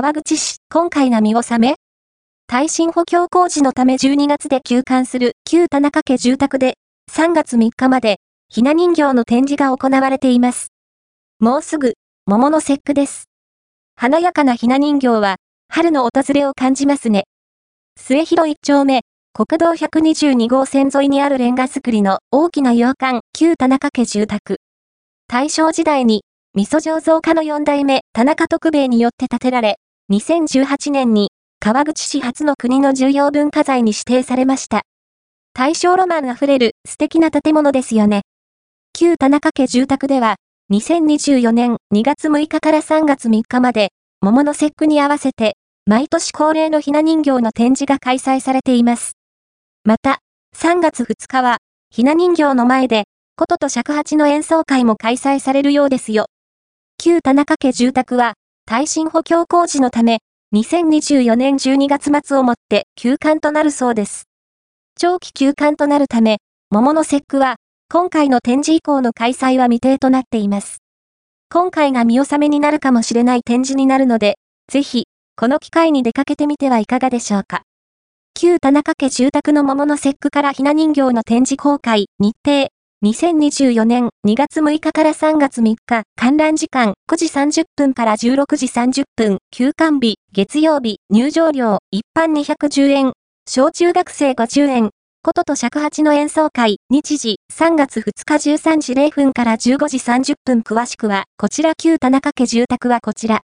川口市、今回が見納め耐震補強工事のため12月で休館する旧田中家住宅で、3月3日まで、ひな人形の展示が行われています。もうすぐ、桃の節句です。華やかなひな人形は、春の訪れを感じますね。末広一丁目、国道122号線沿いにあるレンガ造りの大きな洋館、旧田中家住宅。大正時代に、味噌醸造家の4代目、田中徳兵衛によって建てられ、2018年に、川口市初の国の重要文化財に指定されました。大正ロマンあふれる素敵な建物ですよね。旧田中家住宅では、2024年2月6日から3月3日まで、桃の節句に合わせて、毎年恒例のひな人形の展示が開催されています。また、3月2日は、ひな人形の前で、琴と尺八の演奏会も開催されるようですよ。旧田中家住宅は、耐震補強工事のため、2024年12月末をもって休館となるそうです。長期休館となるため、桃の節句は、今回の展示以降の開催は未定となっています。今回が見納めになるかもしれない展示になるので、ぜひ、この機会に出かけてみてはいかがでしょうか。旧田中家住宅の桃の節句からひな人形の展示公開、日程、2024年2月6日から3月3日、観覧時間9時30分から16時30分、休館日、月曜日、入場料、一般210円、小中学生50円、琴と尺八の演奏会、日時、3月2日13時0分から15時30分詳しくは、こちら旧田中家住宅はこちら。